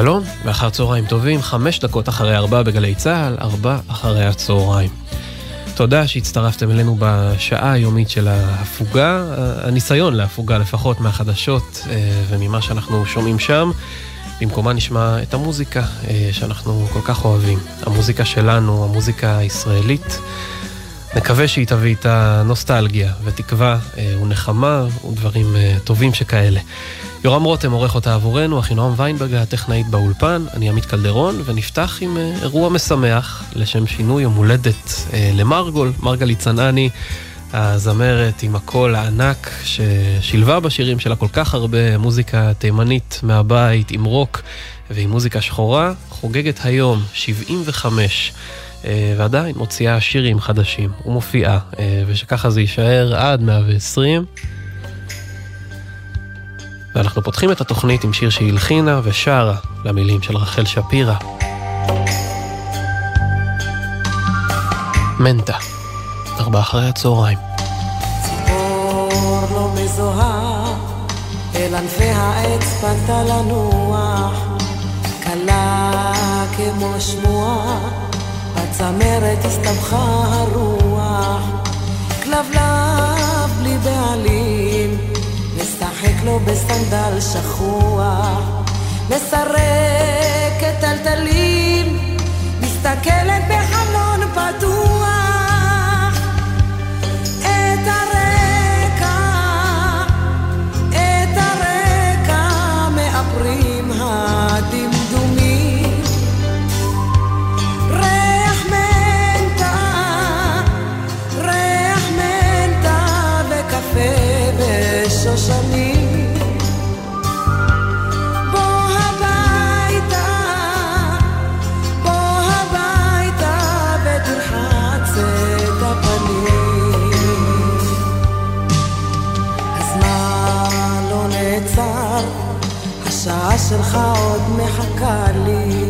שלום, ואחר צהריים טובים, חמש דקות אחרי ארבע בגלי צה"ל, ארבע אחרי הצהריים. תודה שהצטרפתם אלינו בשעה היומית של ההפוגה, הניסיון להפוגה לפחות מהחדשות אה, וממה שאנחנו שומעים שם. במקומה נשמע את המוזיקה אה, שאנחנו כל כך אוהבים. המוזיקה שלנו, המוזיקה הישראלית. נקווה שהיא תביא את הנוסטלגיה ותקווה אה, ונחמה ודברים טובים שכאלה. יורם רותם עורך אותה עבורנו, אחינועם ויינברג הטכנאית באולפן, אני עמית קלדרון, ונפתח עם אה, אירוע משמח לשם שינוי יום הולדת אה, למרגול, מרגלי צנעני, הזמרת עם הקול הענק ששילבה בשירים שלה כל כך הרבה מוזיקה תימנית מהבית, עם רוק ועם מוזיקה שחורה, חוגגת היום 75. אה, ועדיין מוציאה שירים חדשים ומופיעה, ושככה זה יישאר עד 120. ואנחנו פותחים את התוכנית עם שיר שהיא הלחינה ושרה למילים של רחל שפירא. מנטה, ארבע אחרי הצהריים. ציפור לא מזוהה, אל ענפי העץ פנתה לנוח, קלה כמו שמועה, בצמרת הסתבכה הרוח, כלבלב בלי בעלים. משחק לו בסנדל שכוח, מסרק את טלטלים, מסתכלת בחלון פתוח. שלך עוד מחכה לי,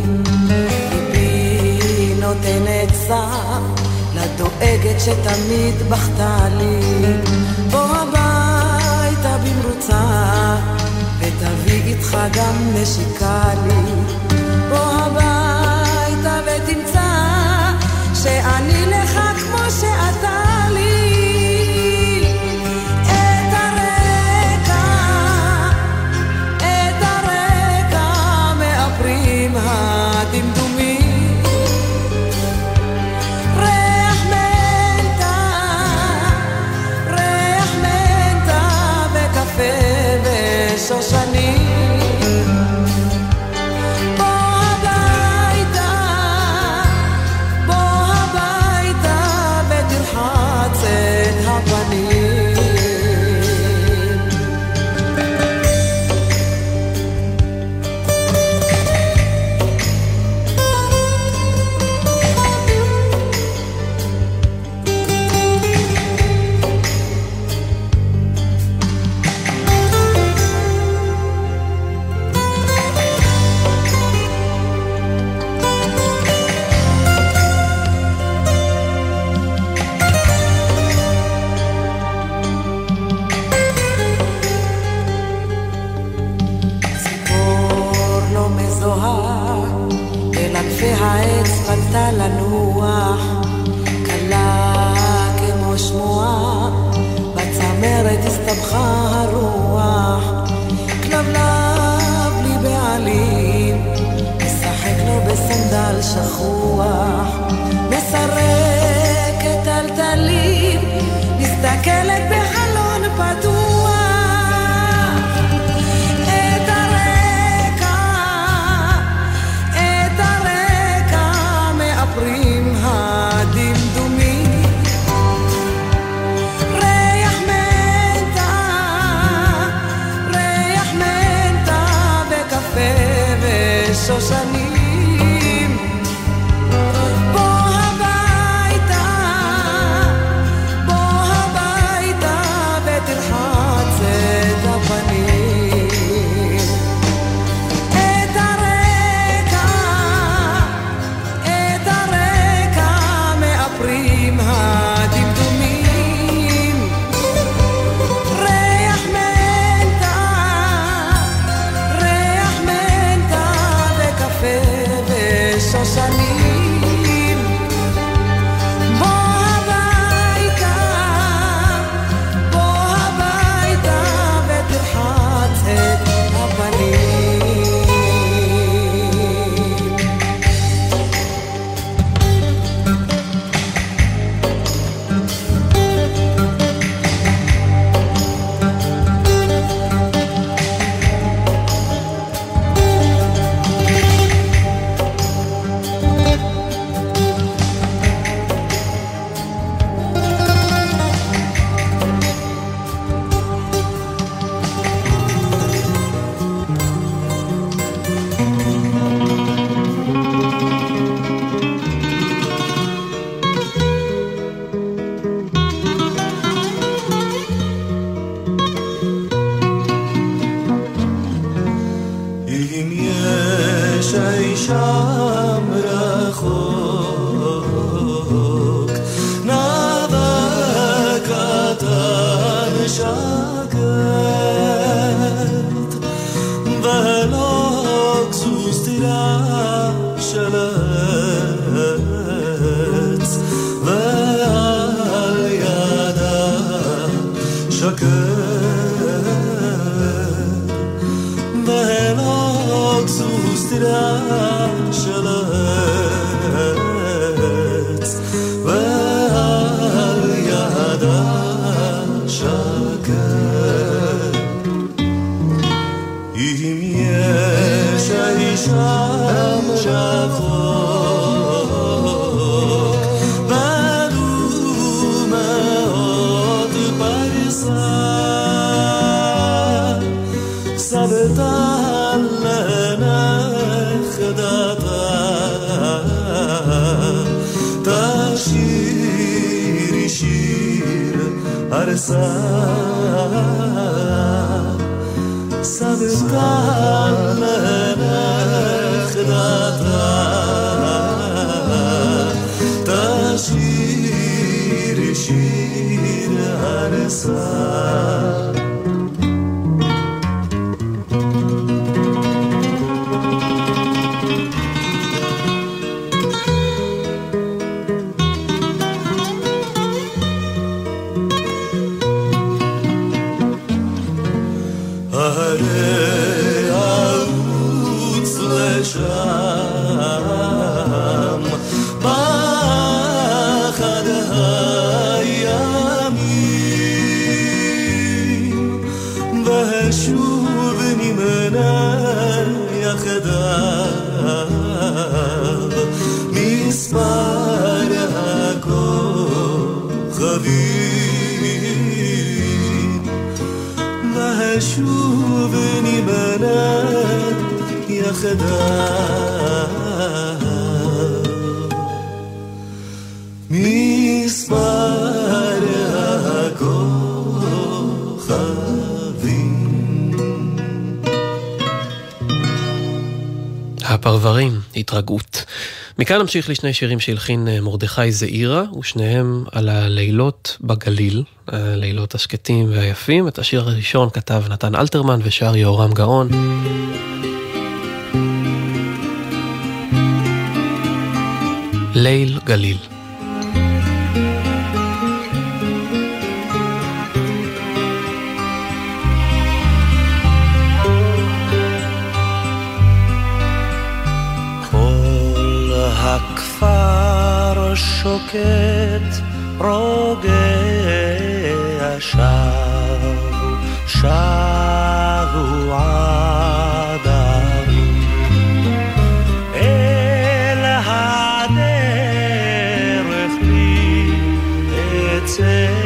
ליבי נותן עצה לדואגת שתמיד בכתה לי. בוא הביתה במרוצה, ותביא איתך גם נשיקה לי. נמשיך לשני שירים שהלחין אה, מרדכי זעירה, ושניהם על הלילות בגליל, הלילות השקטים והיפים. את השיר הראשון כתב נתן אלתרמן ושר יהורם גאון. ליל גליל. שוקט רוגע שב שבו עדרים. אל הדרך לי אצא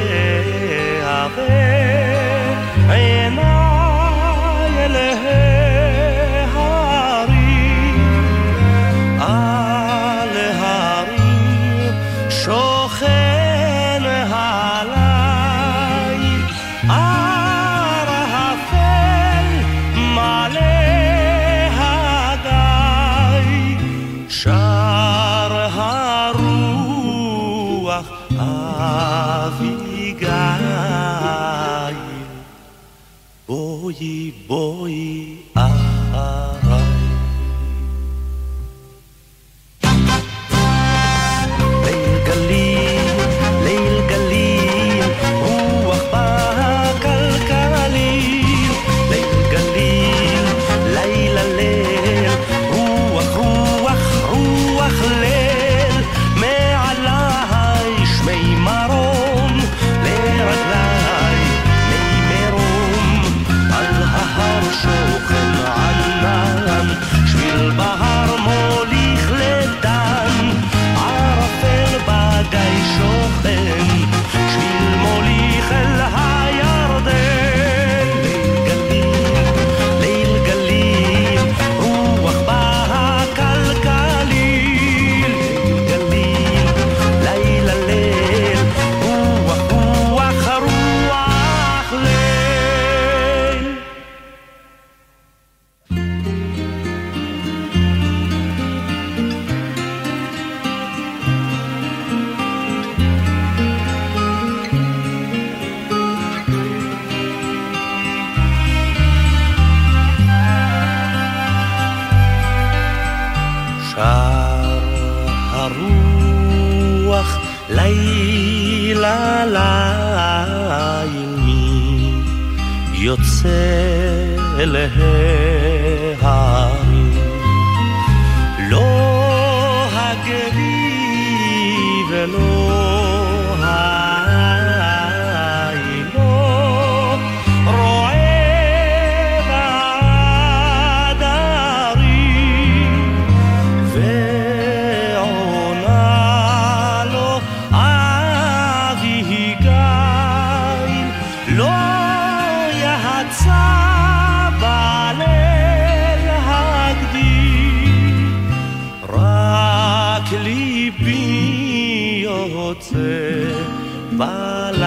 בליל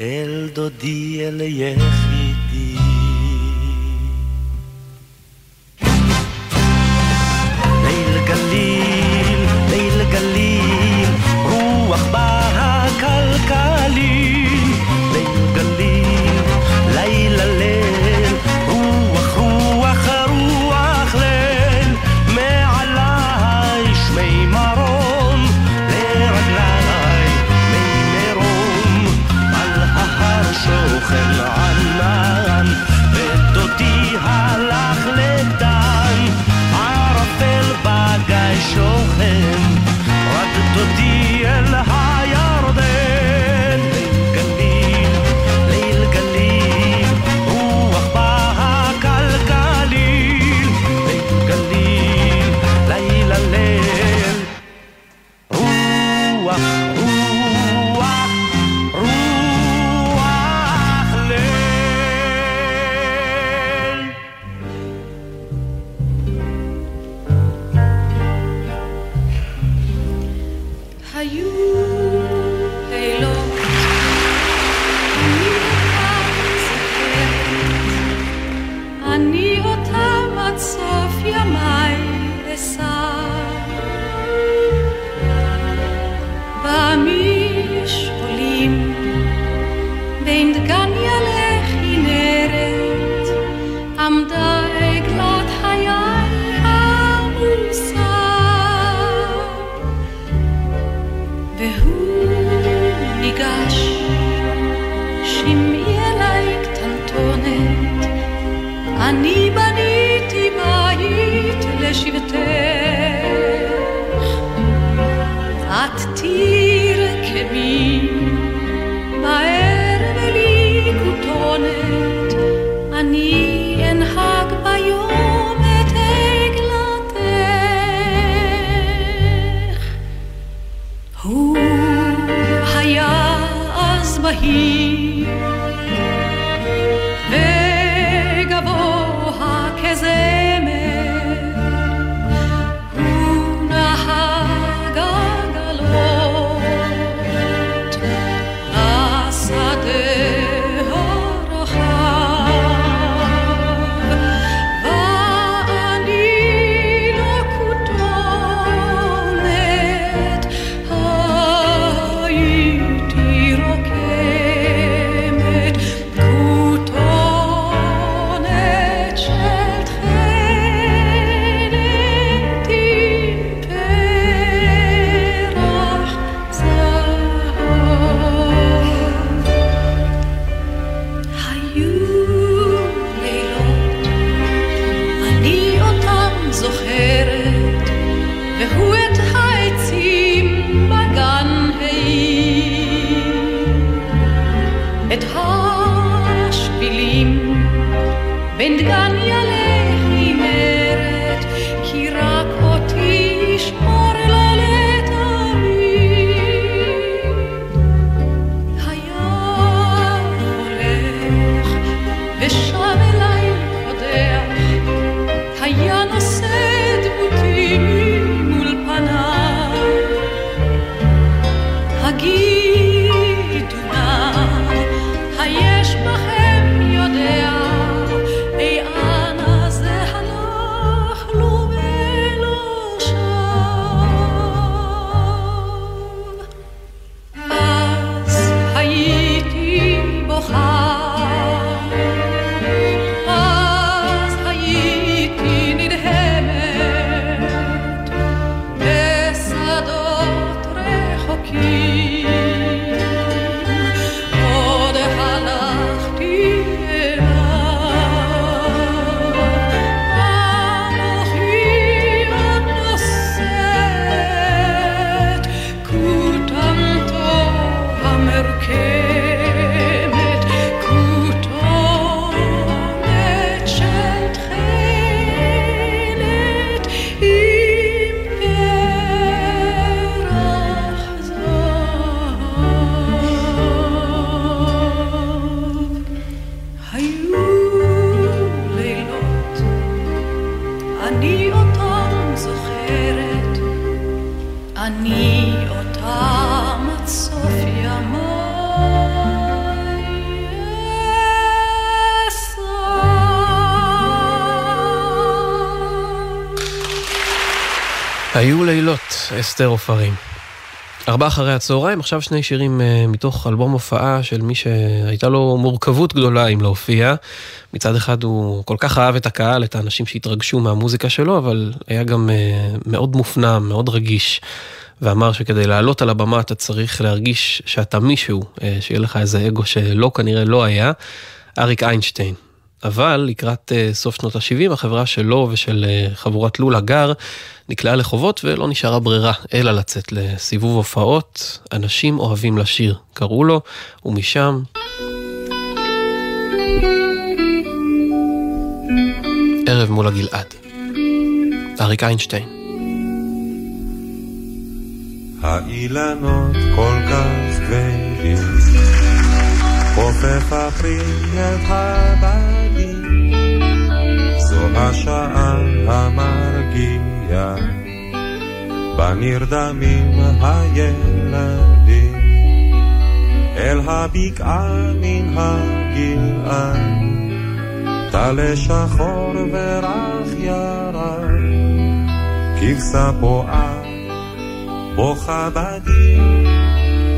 אל דודי אל יחידי. אסתר עופרים. ארבע אחרי הצהריים, עכשיו שני שירים אה, מתוך אלבום הופעה של מי שהייתה לו מורכבות גדולה עם להופיע. מצד אחד הוא כל כך אהב את הקהל, את האנשים שהתרגשו מהמוזיקה שלו, אבל היה גם אה, מאוד מופנם, מאוד רגיש. ואמר שכדי לעלות על הבמה אתה צריך להרגיש שאתה מישהו, אה, שיהיה לך איזה אגו שלא כנראה לא היה, אריק איינשטיין. אבל לקראת uh, סוף שנות ה-70 החברה שלו ושל uh, חבורת לולה גר נקלעה לחובות ולא נשארה ברירה אלא לצאת לסיבוב הופעות. אנשים אוהבים לשיר, קראו לו, ומשם... ערב מול הגלעד. אריק איינשטיין. האילנות כל כך כבדים, חופף הפרי את זו השעה המרגיעה, בנרדמים הילדים, אל הבקעה מן הגלעד, טלה שחור ורח ירד, כבשה פועה בוכה בדיר,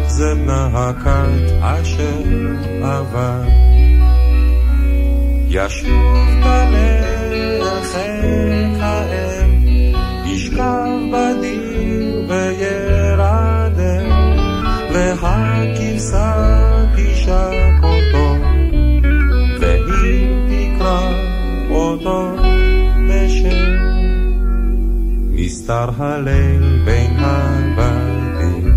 זה בנה אשר עבר. ישוב בלחק האם, ישכב בדיר וירדם, והכבשה תשק אותו, והיא תקרא אותו בשם. נסתר הליל בין הבתים,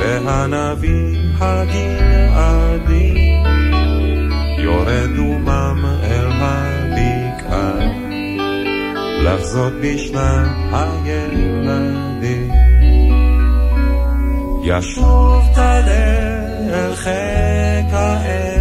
והנביא הגלעדי יורד דומם לחזות בשנת הילדים. ישוב תלה אל חיק האם,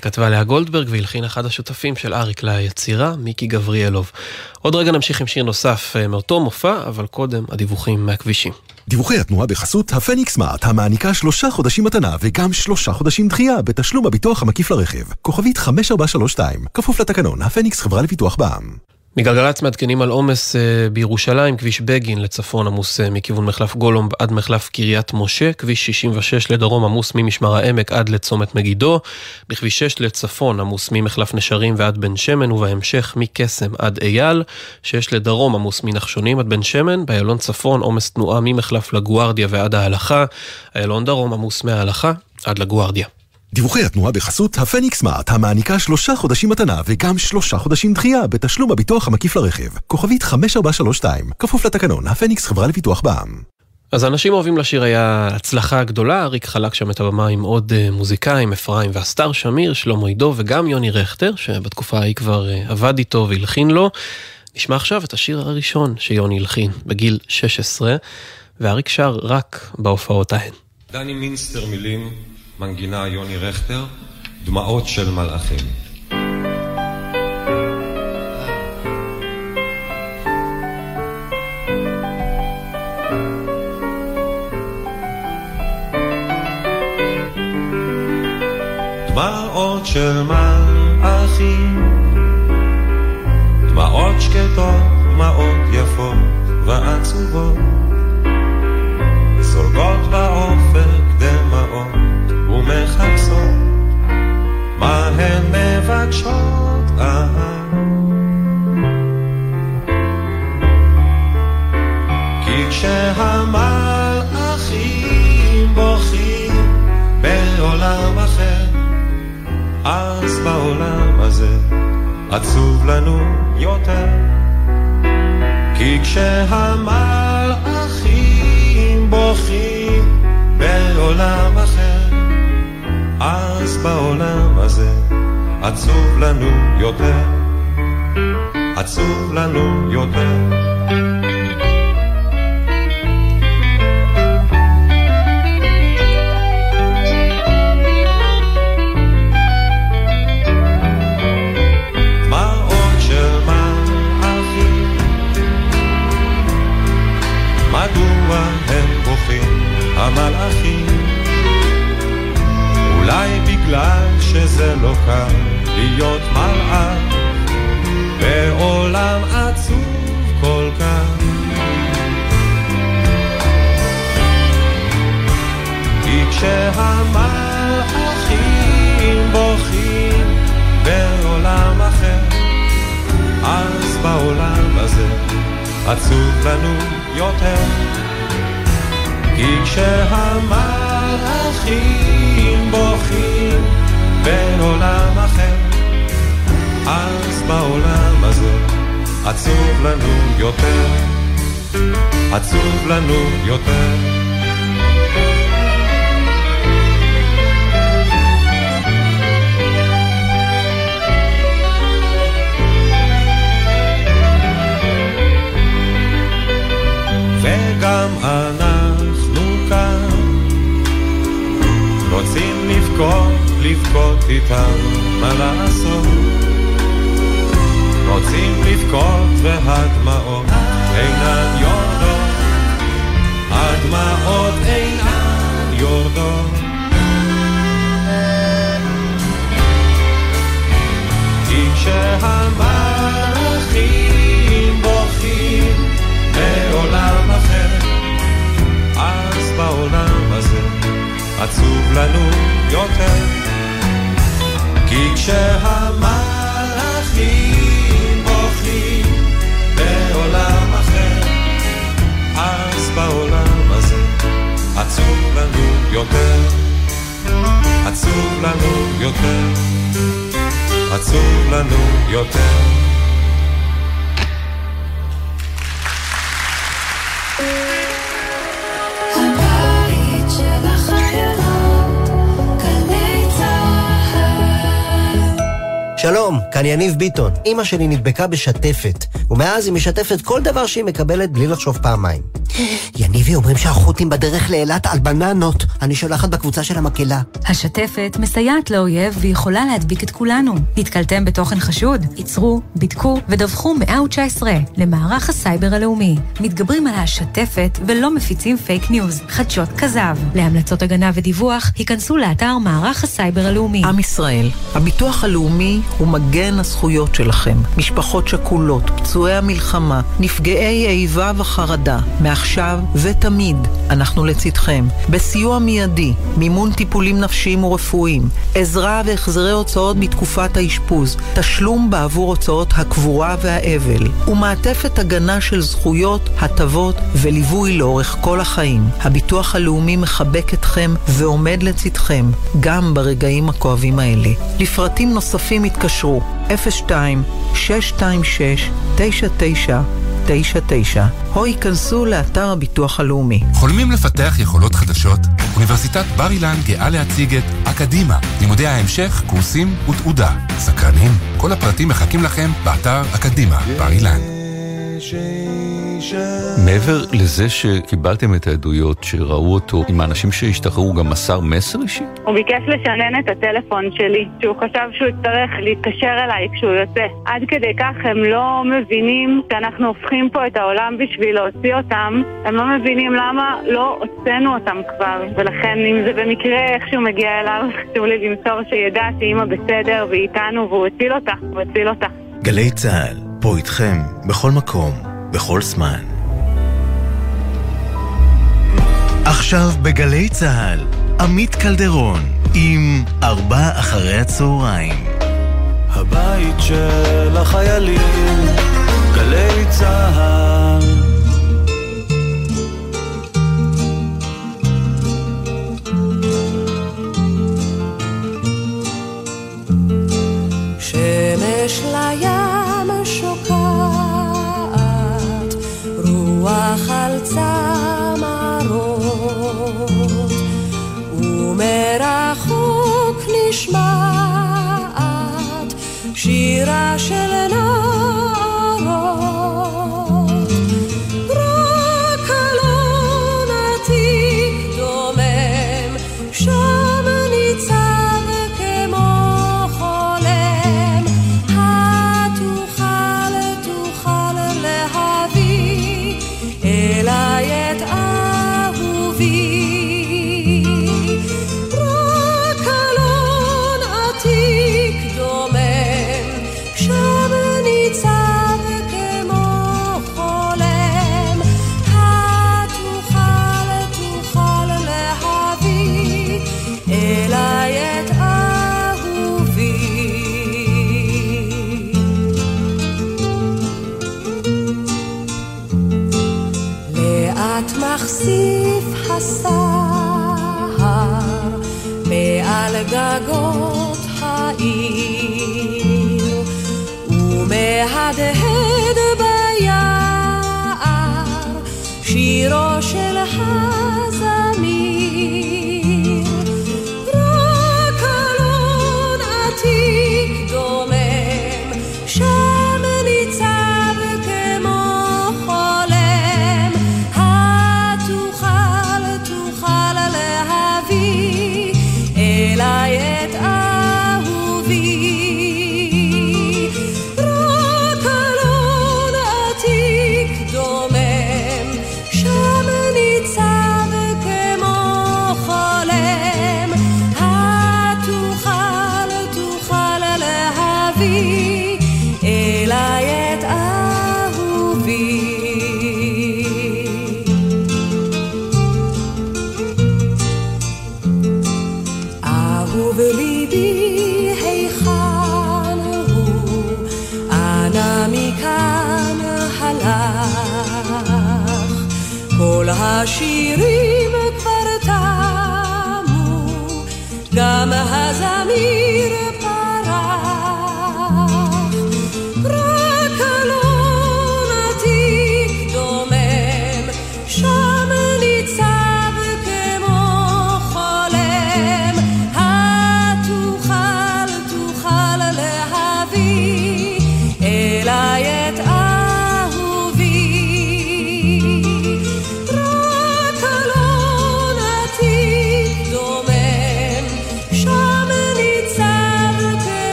שכתבה לאה גולדברג והלחין אחד השותפים של אריק ליצירה, מיקי גבריאלוב. עוד רגע נמשיך עם שיר נוסף אה, מאותו מופע, אבל קודם הדיווחים מהכבישים. דיווחי התנועה בחסות הפניקס סמארט, המעניקה שלושה חודשים מתנה וגם שלושה חודשים דחייה בתשלום הביטוח המקיף לרכב. כוכבית 5432, כפוף לתקנון, הפניקס חברה לפיתוח בע"מ. מגלגלצ מעדכנים על עומס אה, בירושלים, כביש בגין לצפון עמוס אה, מכיוון מחלף גולום עד מחלף קריית משה, כביש 66 לדרום עמוס ממשמר העמק עד לצומת מגידו, בכביש 6 לצפון עמוס ממחלף נשרים ועד בן שמן, ובהמשך מקסם עד אייל, 6 לדרום עמוס מנחשונים עד בן שמן, באיילון צפון עומס תנועה ממחלף לגוארדיה ועד ההלכה, איילון דרום עמוס מההלכה עד לגוארדיה. דיווחי התנועה בחסות הפניקס סמארט, המעניקה שלושה חודשים מתנה וגם שלושה חודשים דחייה בתשלום הביטוח המקיף לרכב. כוכבית 5432, כפוף לתקנון, הפניקס חברה לפיתוח בע"מ. אז אנשים אוהבים לשיר היה הצלחה גדולה, אריק חלק שם את הבמה עם עוד אה, מוזיקאים, אפרים והסטאר שמיר, שלמה עידו וגם יוני רכטר, שבתקופה ההיא כבר אה, עבד איתו והלחין לו. נשמע עכשיו את השיר הראשון שיוני הלחין, בגיל 16, ואריק שר רק בהופעות ההן. דני מינסטר מילים, מנגינה יוני רכטר, דמעות של מלאכים. דמעות של מלאכים, דמעות שקטות, דמעות יפות ועצובות, זולגות באופק דמעות ומחפשות מה הן מבקשות אהב. כי כשהמלאכים בוכים בעולם אחר אז בעולם הזה עצוב לנו יותר. כי כשהמלאכים עצוב לנו יותר. עצוב לנו יותר. המלאכים? אולי בגלל שזה לא קל להיות מלאך בעולם עצוב כל כך. כי כשהמלאכים בוכים בעולם אחר, אז בעולם הזה עצוב לנו יותר. כי כשהמלאכים בוכים בעולם אחר, אז בעולם הזה עצוב לנו יותר. עצוב לנו יותר. וגם אנחנו כאן רוצים לבכות, לבכות איתם, מה לעשות? רוצים לבכות והדמעות אינן יורדות, הדמעות אינן יורדות. כי כשהמלאכים בוכים בעולם אחר, אז בעולם הזה עצוב לנו יותר. עצוב לנו יותר. עצוב לנו יותר. עצוב לנו יותר. שלום, כאן יניב ביטון. אימא שלי נדבקה בשתפת, ומאז היא משתפת כל דבר שהיא מקבלת בלי לחשוב פעמיים. יניבי אומרים שהחות'ים בדרך לאילת על בננות. אני שולחת בקבוצה של המקהלה. השתפת מסייעת לאויב ויכולה להדביק את כולנו. נתקלתם בתוכן חשוד? עצרו, בדקו ודווחו 119 למערך הסייבר הלאומי. מתגברים על השתפת ולא מפיצים פייק ניוז, חדשות כזב. להמלצות הגנה ודיווח, היכנסו לאתר מערך הסייבר הלאומי. עם ישראל, הביטוח הלאומי הוא מגן הזכויות שלכם. משפחות שכולות, פצועי המלחמה, נפגעי איבה וחרדה. מעכשיו ותמיד אנחנו לצדכם. בסיוע מיידי, מימון טיפולים נפשיים ורפואיים, עזרה והחזרי הוצאות בתקופת האשפוז, תשלום בעבור הוצאות הקבורה והאבל, ומעטפת הגנה של זכויות, הטבות וליווי לאורך כל החיים. הביטוח הלאומי מחבק אתכם ועומד לצדכם, גם ברגעים הכואבים האלה. לפרטים נוספים התקשרו 02 626 99 99 או ייכנסו לאתר הביטוח הלאומי. חולמים לפתח יכולות חדשות? אוניברסיטת בר אילן גאה להציג את אקדימה, לימודי ההמשך, קורסים ותעודה. סקרנים? כל הפרטים מחכים לכם באתר אקדימה בר אילן. ש... מעבר לזה שקיבלתם את העדויות שראו אותו, עם האנשים שהשתחררו הוא גם מסר מסר אישי? הוא ביקש לשנן את הטלפון שלי, שהוא חשב שהוא יצטרך להתקשר אליי כשהוא יוצא. עד כדי כך הם לא מבינים שאנחנו הופכים פה את העולם בשביל להוציא אותם, הם לא מבינים למה לא הוצאנו אותם כבר, ולכן אם זה במקרה איכשהו מגיע אליו, חשוב לי למסור שידע שאימא בסדר והיא איתנו והוא הציל אותה, הוא הציל אותה. גלי צה"ל, פה איתכם, בכל מקום, בכל זמן. עכשיו בגלי צה"ל, עמית קלדרון, עם ארבע אחרי הצהריים. הבית של החיילים, גלי צה"ל. שמש לים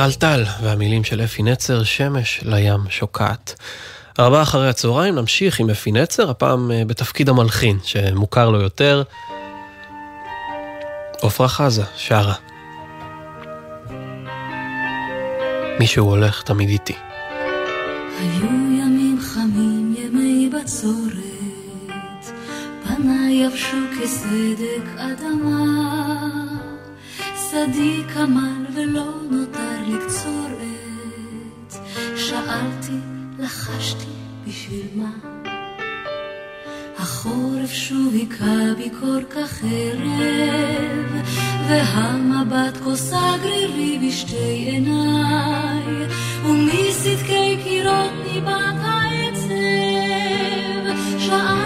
מיכל טל והמילים של אפי נצר, שמש לים שוקעת. ארבעה אחרי הצהריים נמשיך עם אפי נצר, הפעם אה, בתפקיד המלחין, שמוכר לו יותר. עפרה חזה, שרה. מישהו הולך תמיד איתי. היו ימים חמים, ימי בצורת, פניי יבשו כסדק אדמה, שדי כמל ולא נותר לקצורת, שאלתי, לחשתי, בשביל מה? החורף שוב היכה בי כל כך ערב, והמבט כוסה גרירי בשתי עיניי, ומסדקי קירות ניבט העצב. שאלתי,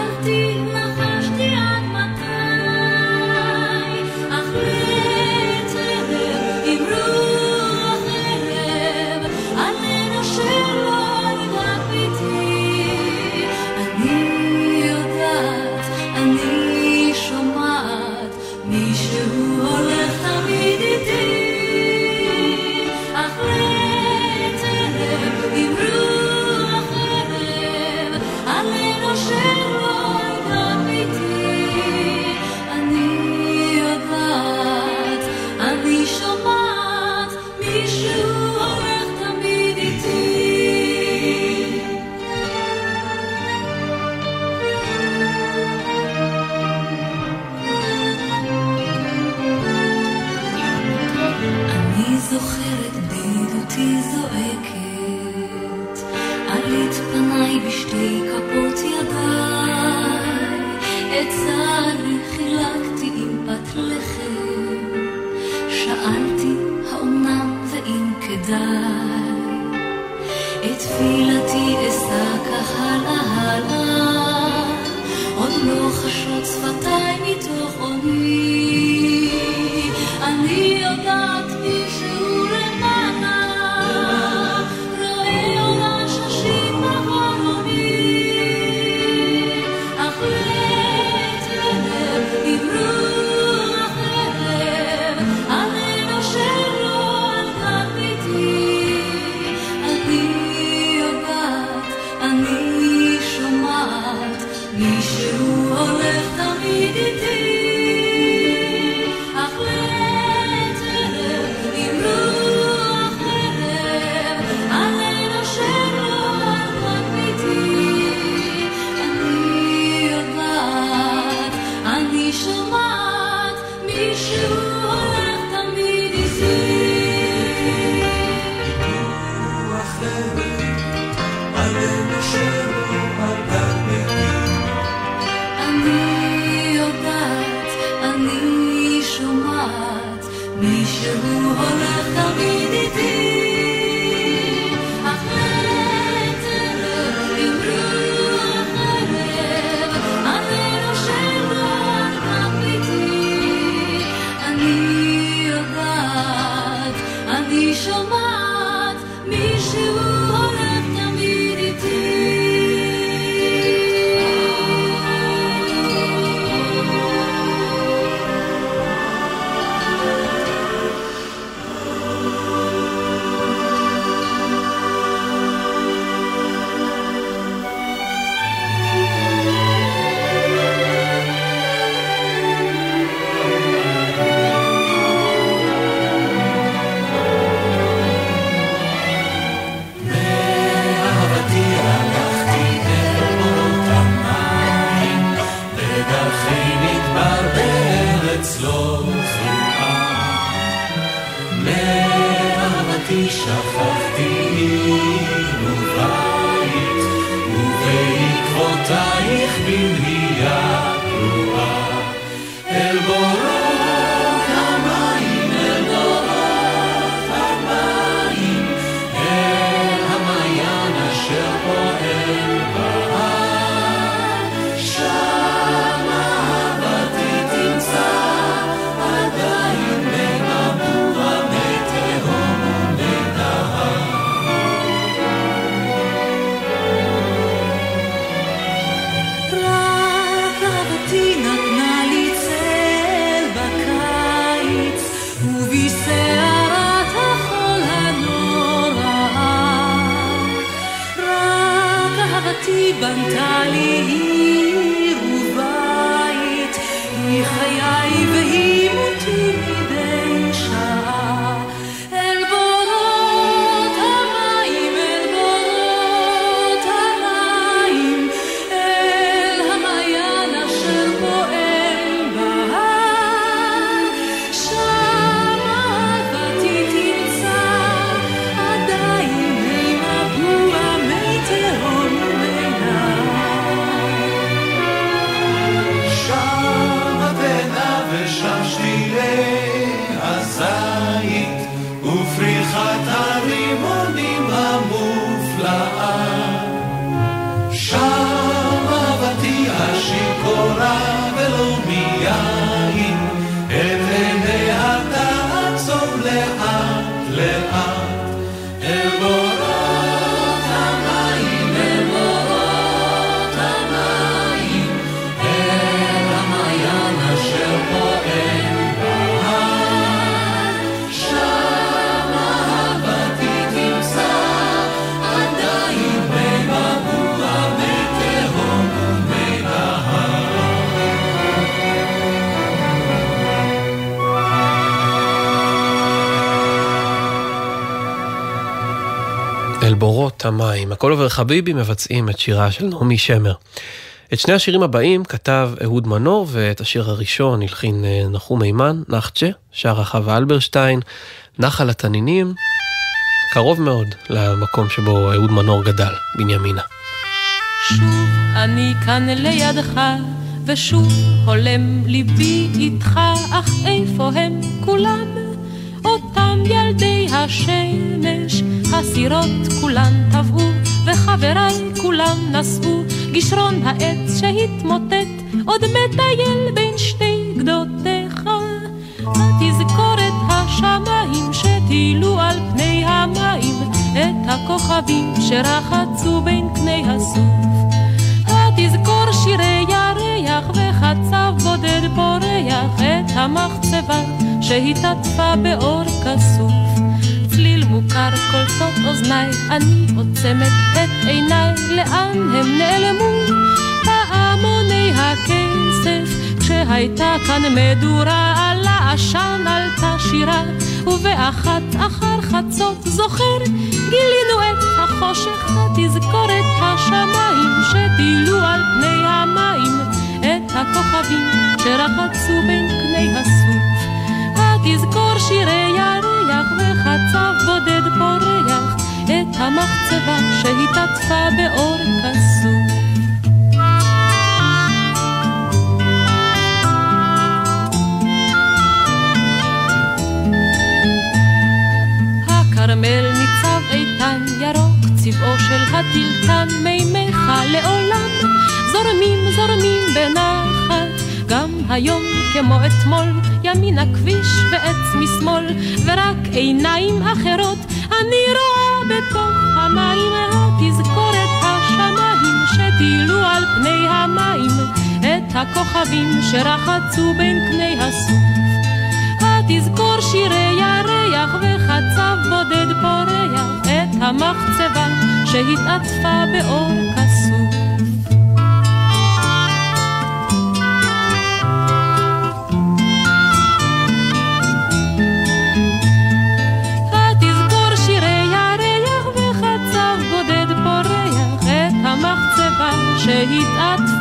המים. הכל עובר חביבי מבצעים את שירה של נעמי שמר. את שני השירים הבאים כתב אהוד מנור, ואת השיר הראשון הלחין אה, נחום מימן, נחצ'ה, שרה חווה אלברשטיין, נחל התנינים, קרוב מאוד למקום שבו אהוד מנור גדל, בנימינה. שוב אני כאן לידך, ושוב הולם ליבי איתך, אך איפה הם כולם? אותם ילדי השמש, הסירות כולן טבעו, וחבריי כולם נשאו, גשרון העץ שהתמוטט, עוד מטייל בין שתי גדותיך. התזכורת השמיים שטילו על פני המים, את הכוכבים שרחצו בין קני הסוף. התזכור שירי ירח וחצב בודד פורח את המחצבה שהתעטפה באור כסוף. צליל מוכר קולטות אוזניי, אני עוצמת את עיניי, לאן הם נעלמו? פעמוני הכסף, כשהייתה כאן מדורה, על העשן עלתה שירה, ובאחת אחר חצות זוכר, גילינו את החושך, התזכורת השמיים, שטילו על פני המים, את הכוכבים שרחצו בין קני הסוף. התזכור שירי ירח וחצב בודד פורח, את המחצבה שהתעטפה באור כסוף. הכרמל ניצב איתן ירוק, צבעו של הטילטן, מימיך לעולם, זורמים זורמים בנחת, גם היום כמו אתמול, ימין הכביש ועץ משמאל, ורק עיניים אחרות אני רואה בתוך המים, התזכורת השמיים שטילו על פני המים, את הכוכבים שרחצו בין קני הסוף. התזכור שירי ירח וחצב בודד פורח את המחצבה שהתעטפה באור כסוף. המחצבה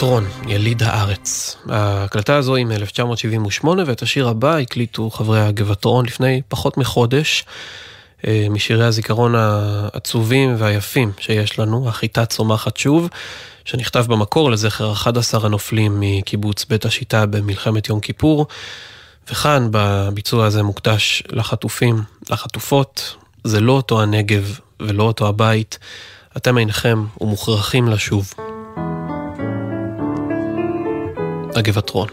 הגבעתרון, יליד הארץ. ההקלטה הזו היא מ-1978 ואת השיר הבא הקליטו חברי הגבעתרון לפני פחות מחודש. אה, משירי הזיכרון העצובים והיפים שיש לנו, החיטה צומחת שוב, שנכתב במקור לזכר 11 הנופלים מקיבוץ בית השיטה במלחמת יום כיפור, וכאן בביצוע הזה מוקדש לחטופים, לחטופות, זה לא אותו הנגב ולא אותו הבית, אתם אינכם ומוכרחים לשוב. הגבעתרון.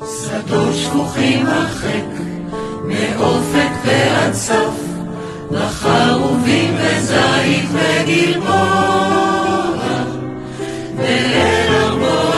שדות שפוכים הרחק, מאופק ועד סף, בחרובים וזית וגלבוע. ואל ארבו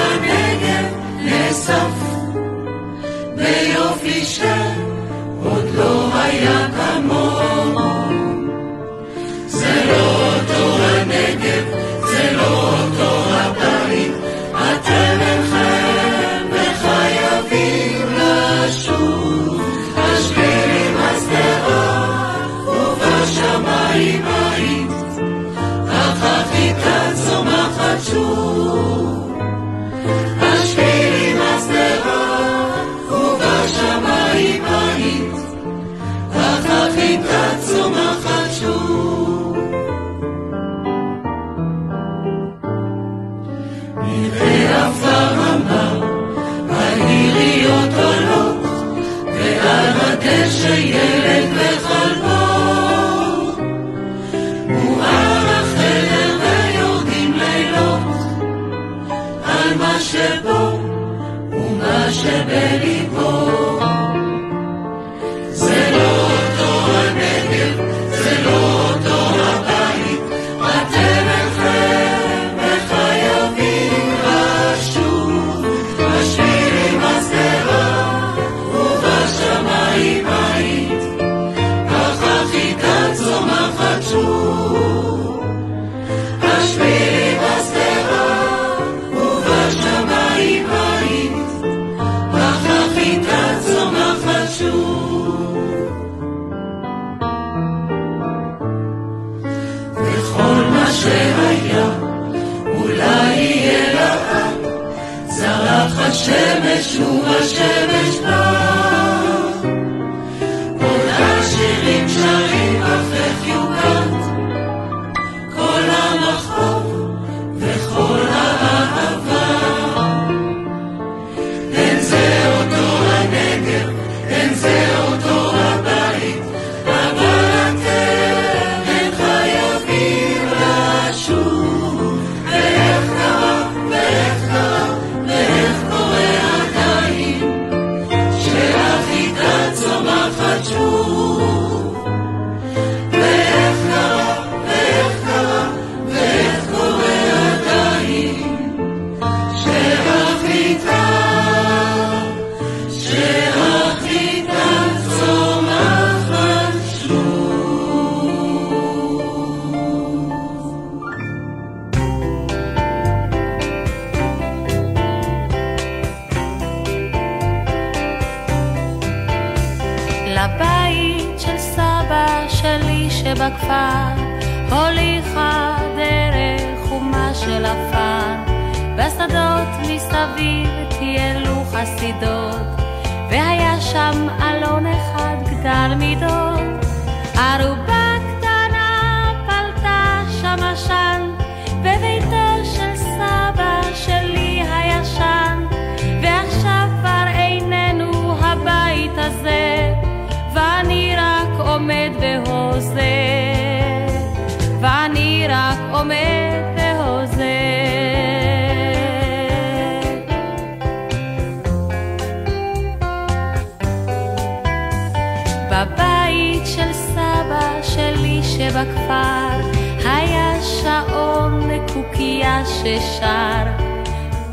בבית של סבא שלי שבכפר היה שעון קוקייה ששר.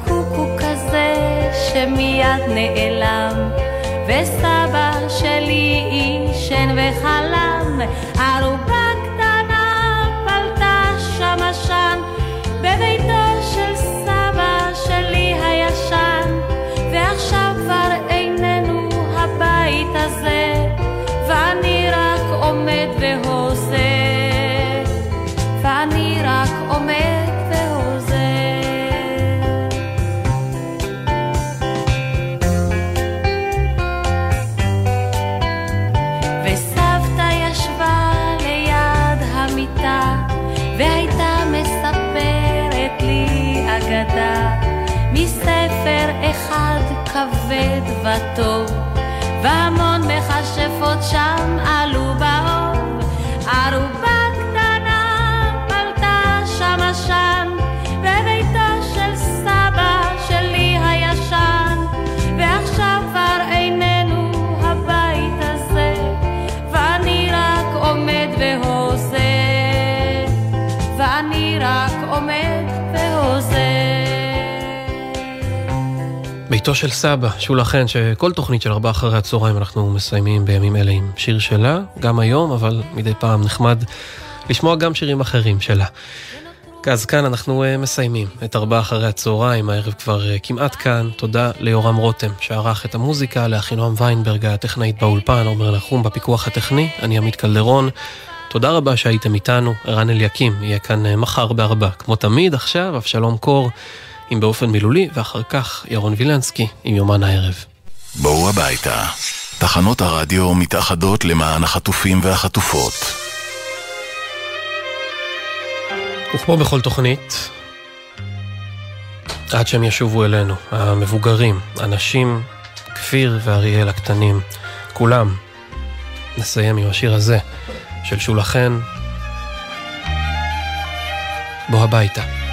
קוקו כזה שמיד נעלם וסבא שלי עישן וחלם. ארובה קטנה פלטה שם עשן בביתו בתו של סבא, שולה חן, שכל תוכנית של ארבעה אחרי הצהריים אנחנו מסיימים בימים אלה עם שיר שלה, גם היום, אבל מדי פעם נחמד לשמוע גם שירים אחרים שלה. אז כאן אנחנו uh, מסיימים את ארבעה אחרי הצהריים, הערב כבר uh, כמעט כאן. תודה ליורם רותם שערך את המוזיקה, לאחינועם ויינברג, הטכנאית באולפן, עומר נחום בפיקוח הטכני, אני עמית קלדרון. תודה רבה שהייתם איתנו, ערן אליקים יהיה כאן uh, מחר בארבע. כמו תמיד, עכשיו אבשלום קור עם באופן מילולי, ואחר כך ירון וילנסקי עם יומן הערב. בואו הביתה. תחנות הרדיו מתאחדות למען החטופים והחטופות. וכמו בכל תוכנית, עד שהם ישובו אלינו, המבוגרים, הנשים, כפיר ואריאל הקטנים, כולם, נסיים עם השיר הזה של שולה חן, בוא הביתה.